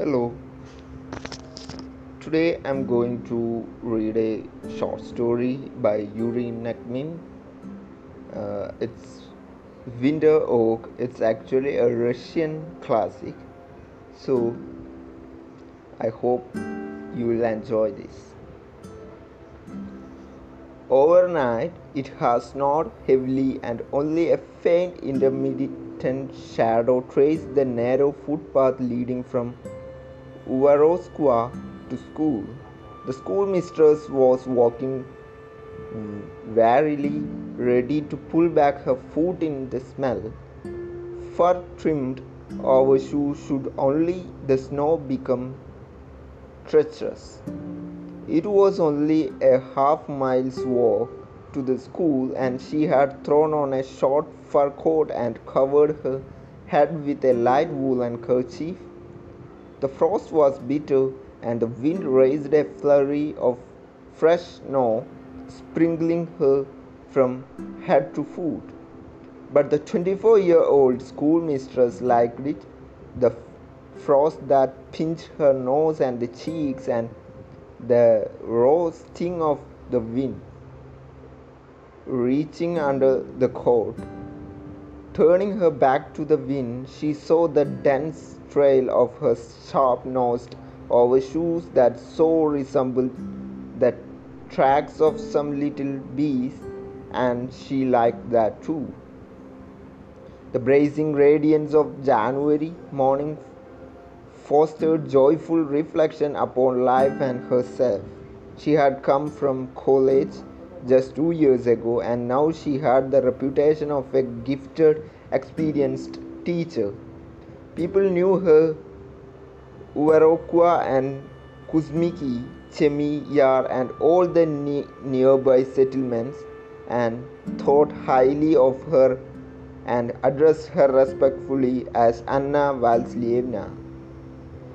Hello. Today I'm going to read a short story by Yuri Nagibin. Uh, it's Winter Oak. It's actually a Russian classic. So I hope you will enjoy this. Overnight, it has snowed heavily, and only a faint intermittent shadow traced the narrow footpath leading from Uvarovskoye to school. The schoolmistress was walking mm, warily, ready to pull back her foot in the smell. Fur trimmed overshoes should only the snow become treacherous. It was only a half mile's walk to the school, and she had thrown on a short fur coat and covered her head with a light woolen kerchief. The frost was bitter, and the wind raised a flurry of fresh snow, sprinkling her from head to foot. But the 24 year old schoolmistress liked it the frost that pinched her nose and the cheeks, and the raw sting of the wind reaching under the coat. Turning her back to the wind, she saw the dense trail of her sharp nosed overshoes that so resembled the tracks of some little beast, and she liked that too. The blazing radiance of January morning fostered joyful reflection upon life and herself. She had come from college just two years ago, and now she had the reputation of a gifted, experienced teacher. People knew her Uvarovskoye and Kuzminki, Chemy Yar, and all the ne- nearby settlements, and thought highly of her and addressed her respectfully as Anna Valslievna.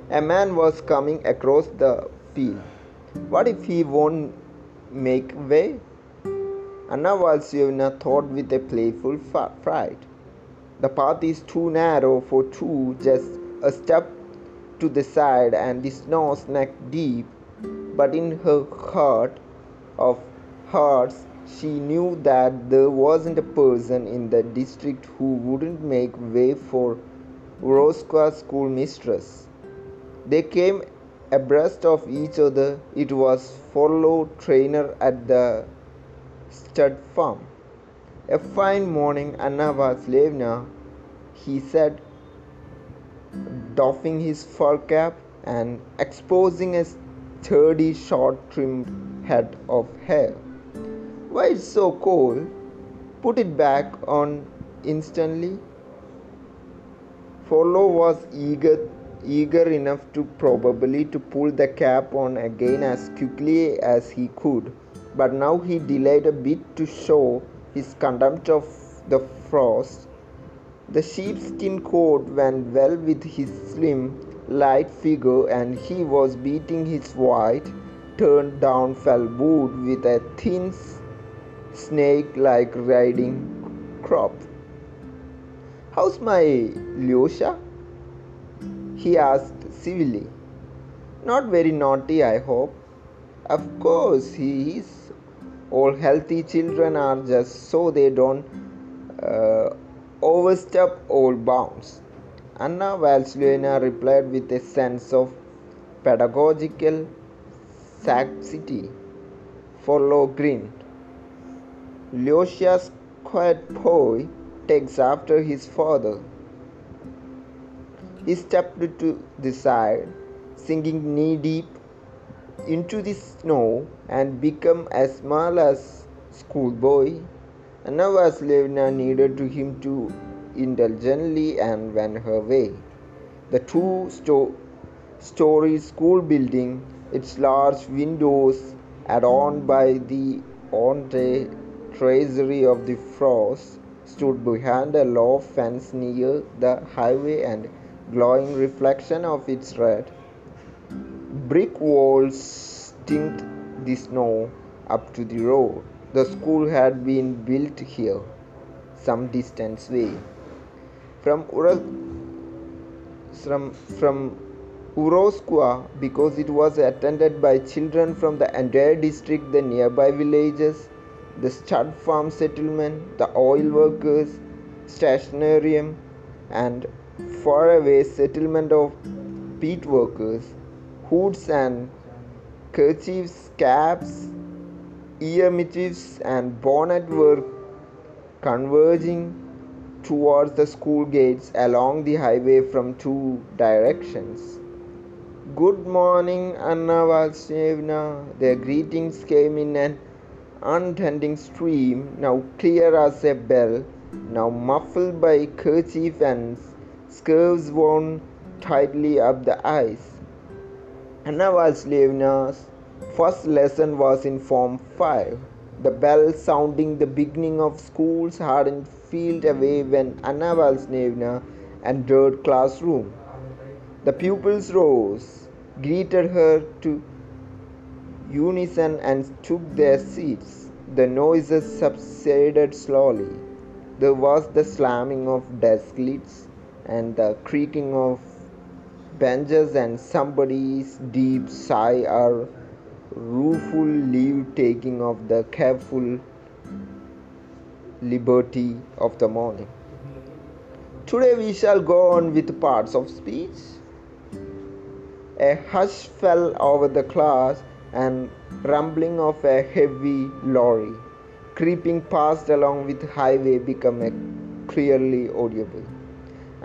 A man was coming across the field. What if he won't make way? Anna Valsievna thought with a playful fright. The path is too narrow for two, just a step to the side, and the snow neck deep. But in her heart of hearts, she knew that there wasn't a person in the district who wouldn't make way for Roscoe's schoolmistress. They came abreast of each other. It was follow trainer at the stud farm. A fine morning, Anna was Vasilevna, he said, doffing his fur cap and exposing a sturdy, short trimmed head of hair. Why it's so cold? Put it back on instantly. Follow was eager eager enough to probably to pull the cap on again as quickly as he could but now he delayed a bit to show his contempt of the frost the sheepskin coat went well with his slim light figure and he was beating his white turned down fell boot with a thin snake like riding crop how's my lyosha he asked civilly. Not very naughty, I hope. Of course, he is. All healthy children are just so they don't uh, overstep all bounds. Anna Valsluena replied with a sense of pedagogical sagacity. Follow grinned. Lyosha's quiet boy takes after his father. He stepped to the side, singing knee deep into the snow and become as small as schoolboy. Anna Vasilevna needed to him to indulgently and went her way. The two sto- story school building, its large windows adorned by the ornate tracery of the frost, stood behind a low fence near the highway and glowing reflection of its red brick walls stinked the snow up to the road. The school had been built here, some distance away. From, Ura- from, from Urosqua because it was attended by children from the entire district, the nearby villages, the stud farm settlement, the oil workers, stationarium, and faraway settlement of peat workers. Hoods and kerchiefs, caps, ear mittens, and bonnet were converging towards the school gates along the highway from two directions. Good morning, Anna Valsevna. Their greetings came in an unending stream, now clear as a bell, now muffled by kerchief and scarves worn tightly up the eyes. Anna Valsevna's first lesson was in Form 5. The bell sounding the beginning of school's hadn't filled away when Anna Valsevna entered classroom. The pupils rose, greeted her to unison and took their seats. The noises subsided slowly. There was the slamming of desk lids and the creaking of benches and somebody's deep sigh or rueful leave taking of the careful liberty of the morning. Today we shall go on with parts of speech. A hush fell over the class and rumbling of a heavy lorry creeping past along with highway became clearly audible.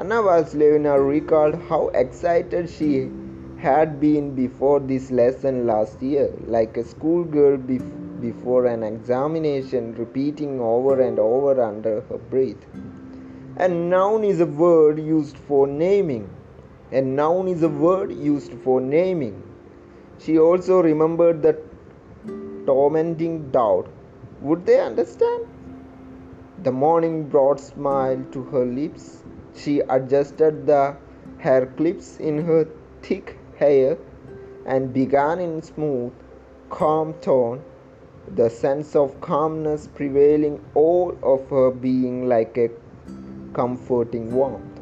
Anna Valsevna recalled how excited she had been before this lesson last year, like a schoolgirl bef- before an examination, repeating over and over under her breath. A noun is a word used for naming. A noun is a word used for naming. She also remembered the tormenting doubt would they understand? The morning brought smile to her lips. She adjusted the hair clips in her thick hair and began in smooth, calm tone, the sense of calmness prevailing all of her being like a comforting warmth.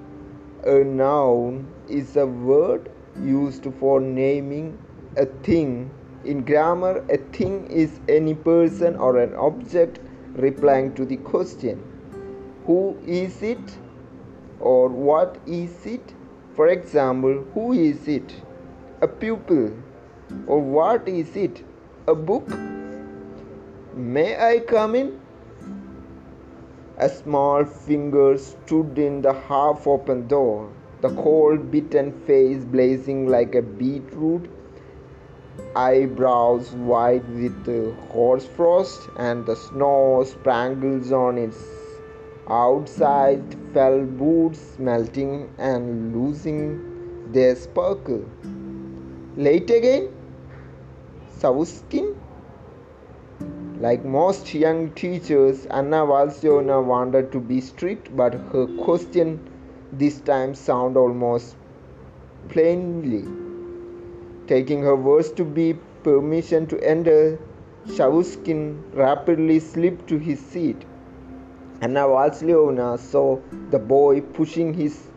A noun is a word used for naming a thing in grammar, a thing is any person or an object replying to the question Who is it? Or What is it? For example, who is it? A pupil. Or what is it? A book? May I come in? A small finger stood in the half open door, the cold, bitten face blazing like a beetroot eyebrows white with the hoarfrost, and the snow sprinkles on its outside fell boots melting and losing their sparkle. Late again, Savuskin. Like most young teachers, Anna Valsevna wanted to be strict, but her question this time sounded almost plainly Taking her words to be permission to enter, Shavuskin rapidly slipped to his seat. Anna Valsevna saw the boy pushing his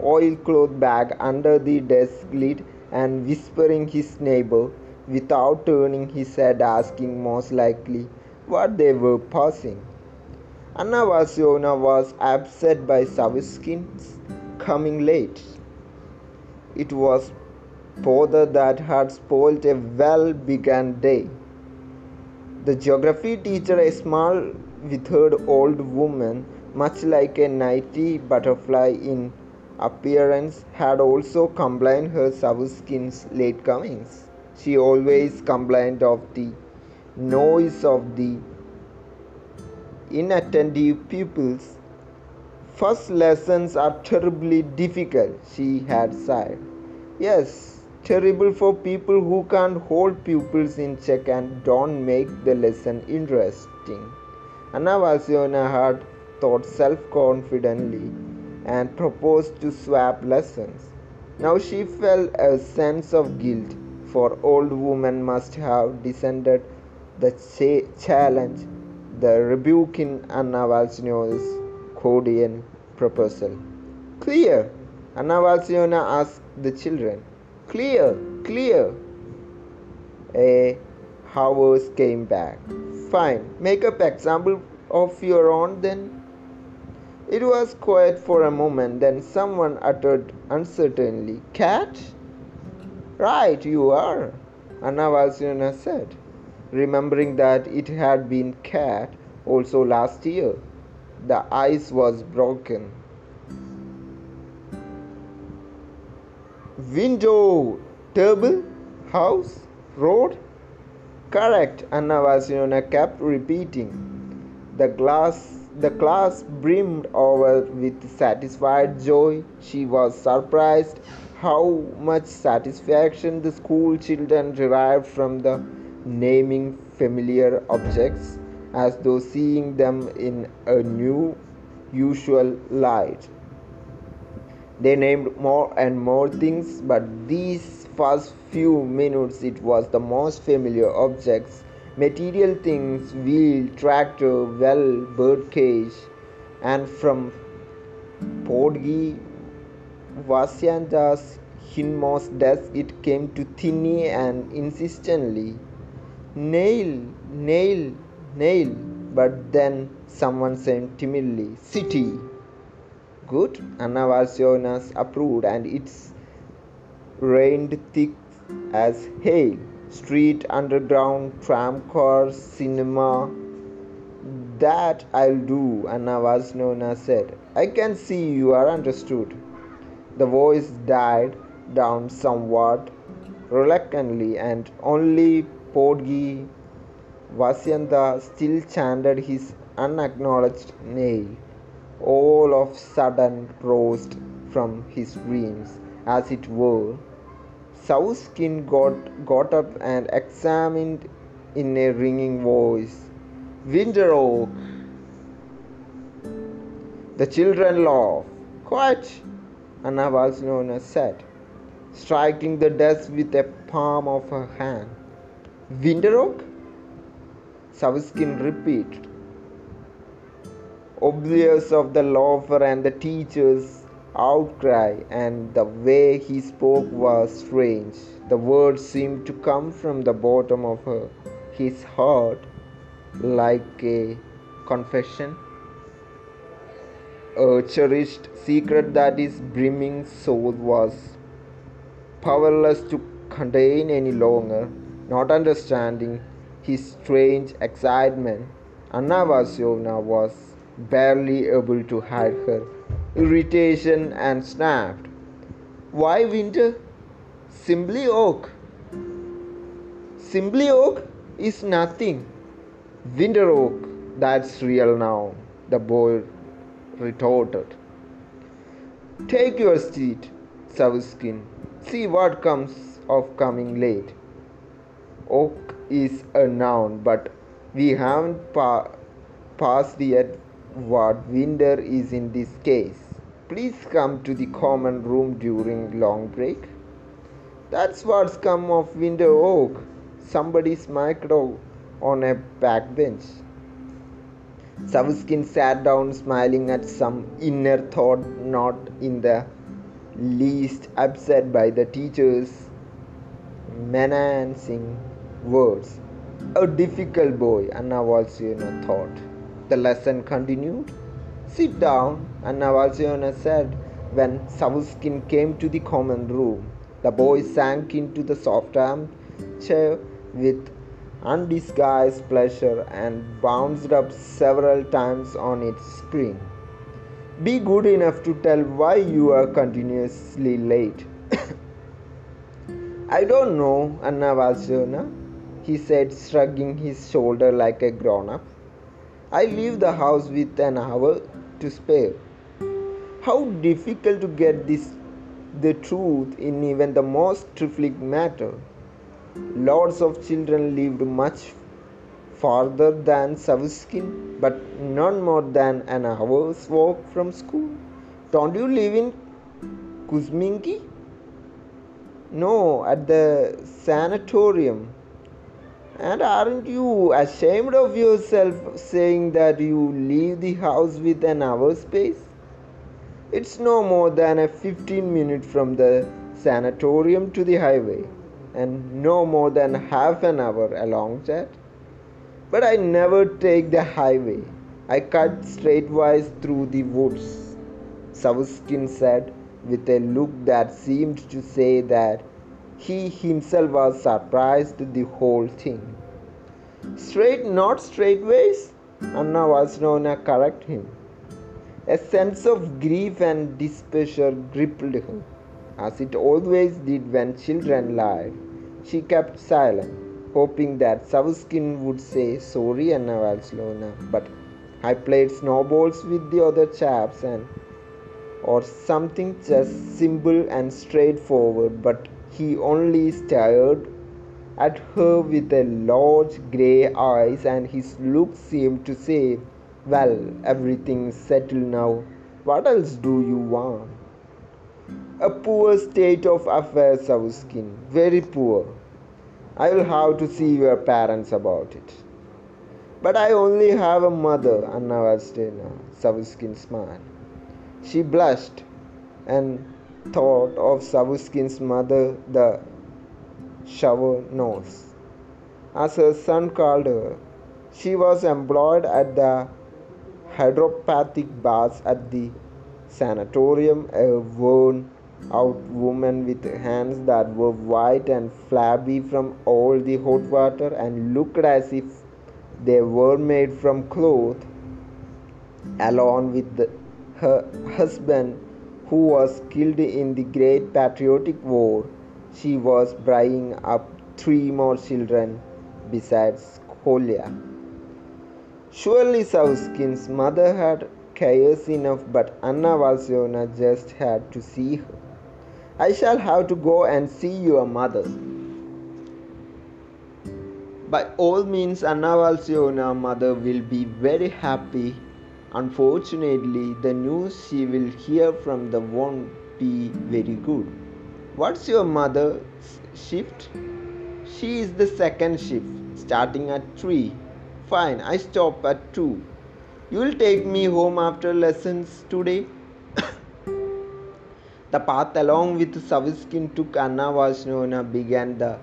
oilcloth bag under the desk lid and whispering his neighbor without turning his head asking most likely what they were passing. Anna Valsevna was upset by Savuskin's coming late. It was bother that had spoilt a well begun day. The geography teacher, a small withered old woman, much like a nighty butterfly in appearance, had also complained her Savuskin's late comings. She always complained of the noise of the inattentive pupils. First lessons are terribly difficult, she had sighed. Yes, terrible for people who can't hold pupils in check and don't make the lesson interesting. Anna Valsevna had thought self confidently and proposed to swap lessons. Now she felt a sense of guilt, for old woman must have descended the challenge, the rebuke in Anna Valsevna's cordial proposal. Clear? Anna Valsevna asked the children. Clear, clear. A hours came back. Fine, make up example of your own then. It was quiet for a moment, then someone uttered uncertainly, Cat? Right, you are, Anna Valsiana said, remembering that it had been cat also last year. The ice was broken. Window, table, house, road. Correct, Anna Valsiana kept repeating. The glass the class brimmed over with satisfied joy. She was surprised how much satisfaction the school children derived from the naming familiar objects as though seeing them in a new, usual light. They named more and more things, but these first few minutes it was the most familiar objects material things wheel, tractor, well, birdcage, and from Podgi Vasyanta's hinmost desk it came to Tinny and insistently, Nail, nail, nail. But then someone said timidly, City. Good, Anna Valsionas approved, and it's rained thick as hail street, underground, tram cars, cinema. That I'll do, Anna Vasnona said. I can see you are understood. The voice died down somewhat reluctantly, and only Podgi Vasyanta still chanted his unacknowledged nail. All of sudden rose from his dreams, as it were, Sawskin got, got up and examined in a ringing voice. Winter Oak. The children laughed. Quiet, Anna Valsnona said, striking the desk with the palm of her hand. Winter Oak? Repeated. Oblivious of the loafer and the teachers outcry, and the way he spoke was strange. The words seemed to come from the bottom of her, his heart, like a confession. A cherished secret that his brimming soul was powerless to contain any longer, not understanding his strange excitement. Anna Vasyovna was barely able to hide her irritation and snapped. Why winter? Simply oak. Simply oak is nothing. Winter oak, that's real now, the boy retorted. Take your seat, Savuskin. See what comes of coming late. Oak is a noun, but we haven't pa- passed yet what winter is in this case. Please come to the common room during long break. That's what's come of Window Oak. Somebody smiked on a backbench. Savuskin sat down smiling at some inner thought not in the least upset by the teacher's menacing words. A difficult boy, Anna Valsiana thought. The lesson continued. Sit down, Anna Valsiana said when Savuskin came to the common room. The boy sank into the soft armchair with undisguised pleasure and bounced up several times on its spring. Be good enough to tell why you are continuously late. I don't know, Anna Valsiana, he said, shrugging his shoulder like a grown up. I leave the house with an hour to spare. How difficult to get this the truth in even the most trifling matter. Lots of children lived much farther than Savuskin, but none more than an hour's walk from school. Don't you live in Kuzminki? No, at the sanatorium. And aren't you ashamed of yourself saying that you leave the house with an hour's space? It's no more than a 15 minute from the sanatorium to the highway, and no more than half an hour along that. But I never take the highway. I cut straightwise through the woods, Savuskin said with a look that seemed to say that he himself was surprised the whole thing. Straight, not straightways? Anna Vasilevna correct him. A sense of grief and displeasure gripped him, as it always did when children lied. She kept silent, hoping that Savuskin would say, Sorry, Anna Vasilevna, but I played snowballs with the other chaps and or something just simple and straightforward, but he only stared at her with large grey eyes, and his look seemed to say, Well, everything's settled now. What else do you want? A poor state of affairs, Savuskin. Very poor. I will have to see your parents about it. But I only have a mother, Anna Vastina. Savuskin smiled. She blushed and thought of Savuskin's mother, the shower nose. As her son called her, she was employed at the hydropathic baths at the sanatorium, a worn out woman with hands that were white and flabby from all the hot water and looked as if they were made from cloth, along with the her husband, who was killed in the Great Patriotic War, she was bringing up three more children besides Kolya. Surely Savuskin's mother had cares enough, but Anna Vasilevna just had to see her. I shall have to go and see your mother. By all means, Anna Vasilevna mother will be very happy Unfortunately, the news she will hear from the won't be very good. What's your mother's shift? She is the second shift, starting at 3. Fine, I stop at 2. You'll take me home after lessons today? the path along with Savuskin took Anna Vasilevna began the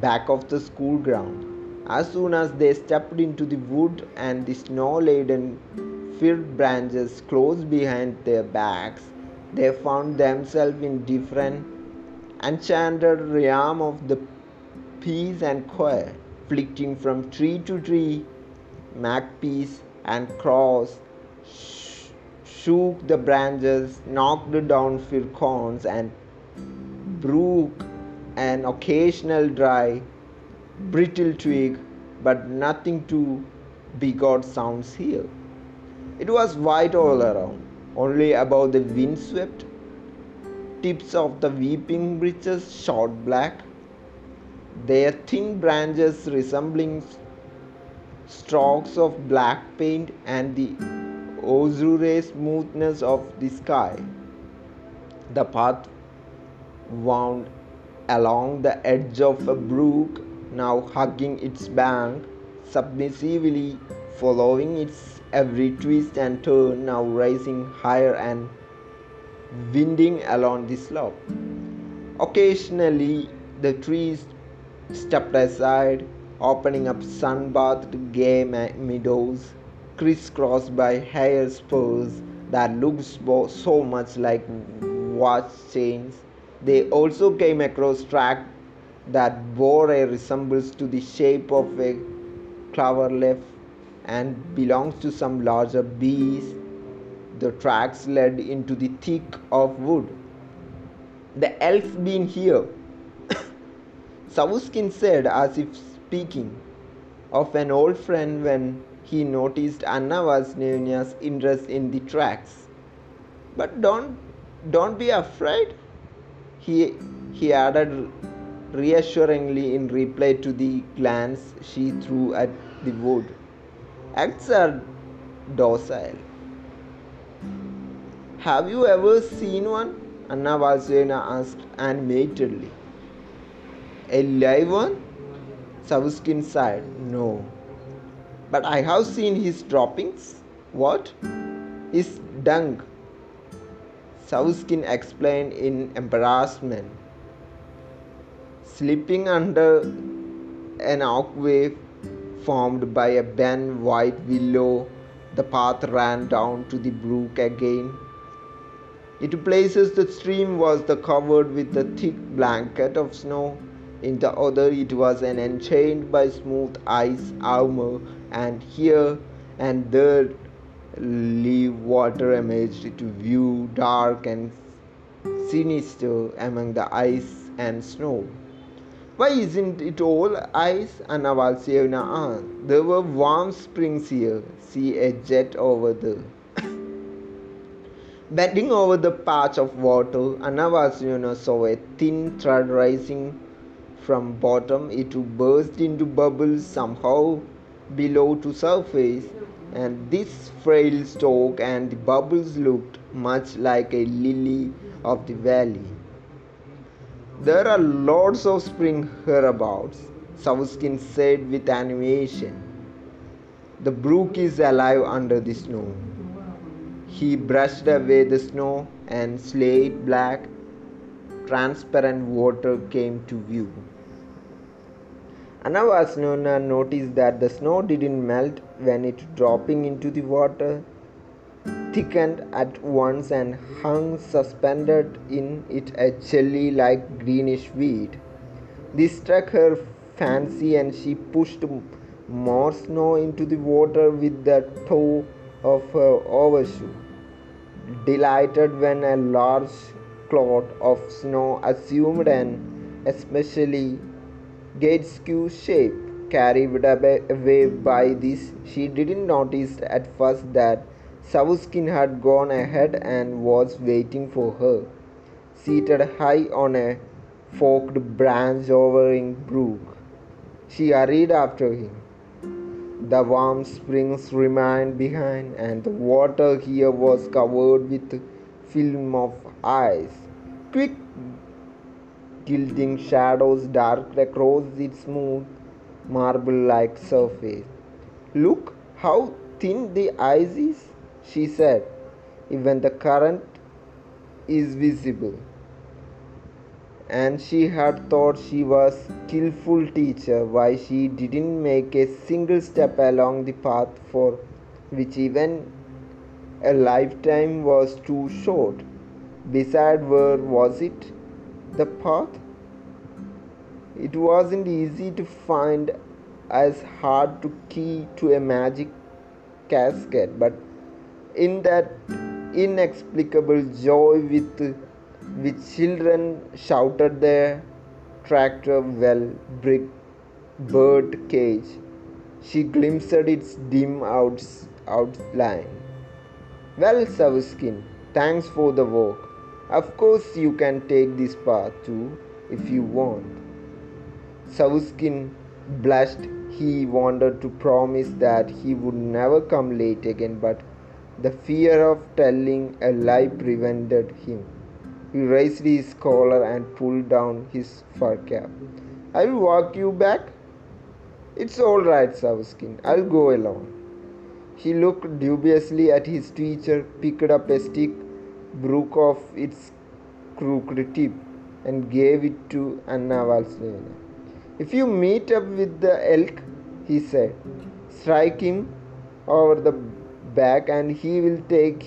back of the school ground. As soon as they stepped into the wood and the snow laden fir branches close behind their backs, they found themselves in different enchanted realm of the peace and quiet, flitting from tree to tree. Magpies and crows shook the branches, knocked down fir cones, and broke an occasional dry, brittle twig, but nothing to begot sounds here. It was white all around, only above the windswept tips of the weeping beeches shot black, their thin branches resembling strokes of black paint and the azure smoothness of the sky. The path wound along the edge of a brook, now hugging its bank, submissively following its every twist and turn now rising higher and winding along the slope. Occasionally, the trees stepped aside, opening up sun-bathed gay meadows, crisscrossed by hair spurs that looked so much like watch chains. They also came across tracks that bore a resemblance to the shape of a clover leaf and belongs to some larger bees. The tracks led into the thick of wood. The elf been here, Savuskin said as if speaking of an old friend when he noticed Anna was Vasilevna's interest in the tracks. But don't don't be afraid, he he added reassuringly in reply to the glance she threw at the wood acts are docile. Have you ever seen one? Anna Vasilevna asked animatedly. A live one? Savuskin sighed. No. But I have seen his droppings. What? His dung. Savuskin explained in embarrassment. Slipping under an archway formed by a bent white willow, the path ran down to the brook again. In places the stream was covered with a thick blanket of snow. In the other it was an enchained by smooth ice armor, and here and there live water emerged to view dark and sinister among the ice and snow. Why isn't it all ice? Anna Valsievna asked. There were warm springs here. See a jet over there. Bending over the patch of water, Anna Valsievna saw a thin thread rising from bottom. It burst into bubbles somehow below to surface, and this frail stalk and the bubbles looked much like a lily of the valley. There are lots of spring hereabouts, Savuskin said with animation. The brook is alive under the snow. He brushed away the snow and slate black, transparent water came to view. Anna noticed that the snow didn't melt when it dropping into the water thickened at once and hung suspended in it a jelly like greenish weed. This struck her fancy and she pushed more snow into the water with the toe of her overshoe. Delighted when a large cloud of snow assumed an especially Gaitskew shape, carried away by this, she didn't notice at first that Savuskin had gone ahead and was waiting for her, seated high on a forked branch overhanging brook. She hurried after him. The warm springs remained behind, and the water here was covered with film of ice. Quick gilding shadows darted across its smooth marble like surface. Look how thin the ice is she said, even the current is visible. And she had thought she was skillful teacher why she didn't make a single step along the path for which even a lifetime was too short. Beside where was it? The path? It wasn't easy to find as hard to key to a magic casket, but in that inexplicable joy with which children shouted their tractor well brick bird cage. She glimpsed its dim outs, outline. Well, Savuskin, thanks for the walk. Of course, you can take this path too if you want. Savuskin blushed. He wanted to promise that he would never come late again, but the fear of telling a lie prevented him. He raised his collar and pulled down his fur cap. I'll walk you back. It's all right, Savuskin. I'll go alone. He looked dubiously at his teacher, picked up a stick, broke off its crooked tip, and gave it to Anna Valsneva. If you meet up with the elk, he said, strike him over the back and he will take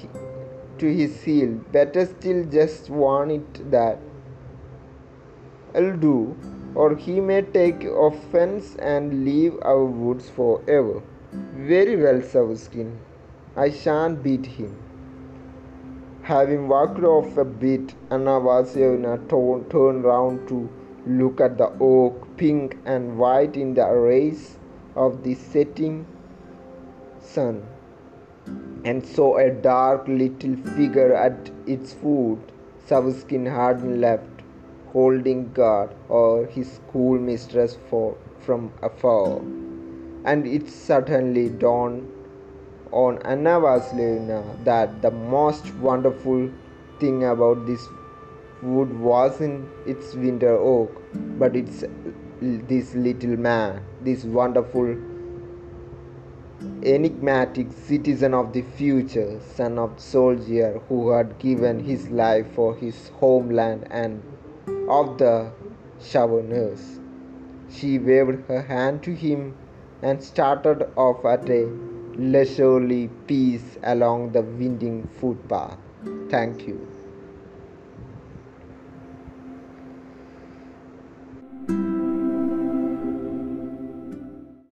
to his heel. Better still, just warn it that I'll do, or he may take offense and leave our woods forever. Very well, Savuskin. I shan't beat him. Having walked off a bit, Anna Vasyevna turned round to look at the oak, pink and white in the rays of the setting sun and saw a dark little figure at its foot. Savuskin hadn't left, holding guard or his schoolmistress for, from afar. And it suddenly dawned on Anna Vasilevna that the most wonderful thing about this wood wasn't its winter oak, but it's this little man, this wonderful enigmatic citizen of the future, son of the soldier who had given his life for his homeland and of the shower nurse. She waved her hand to him and started off at a leisurely pace along the winding footpath. Thank you. you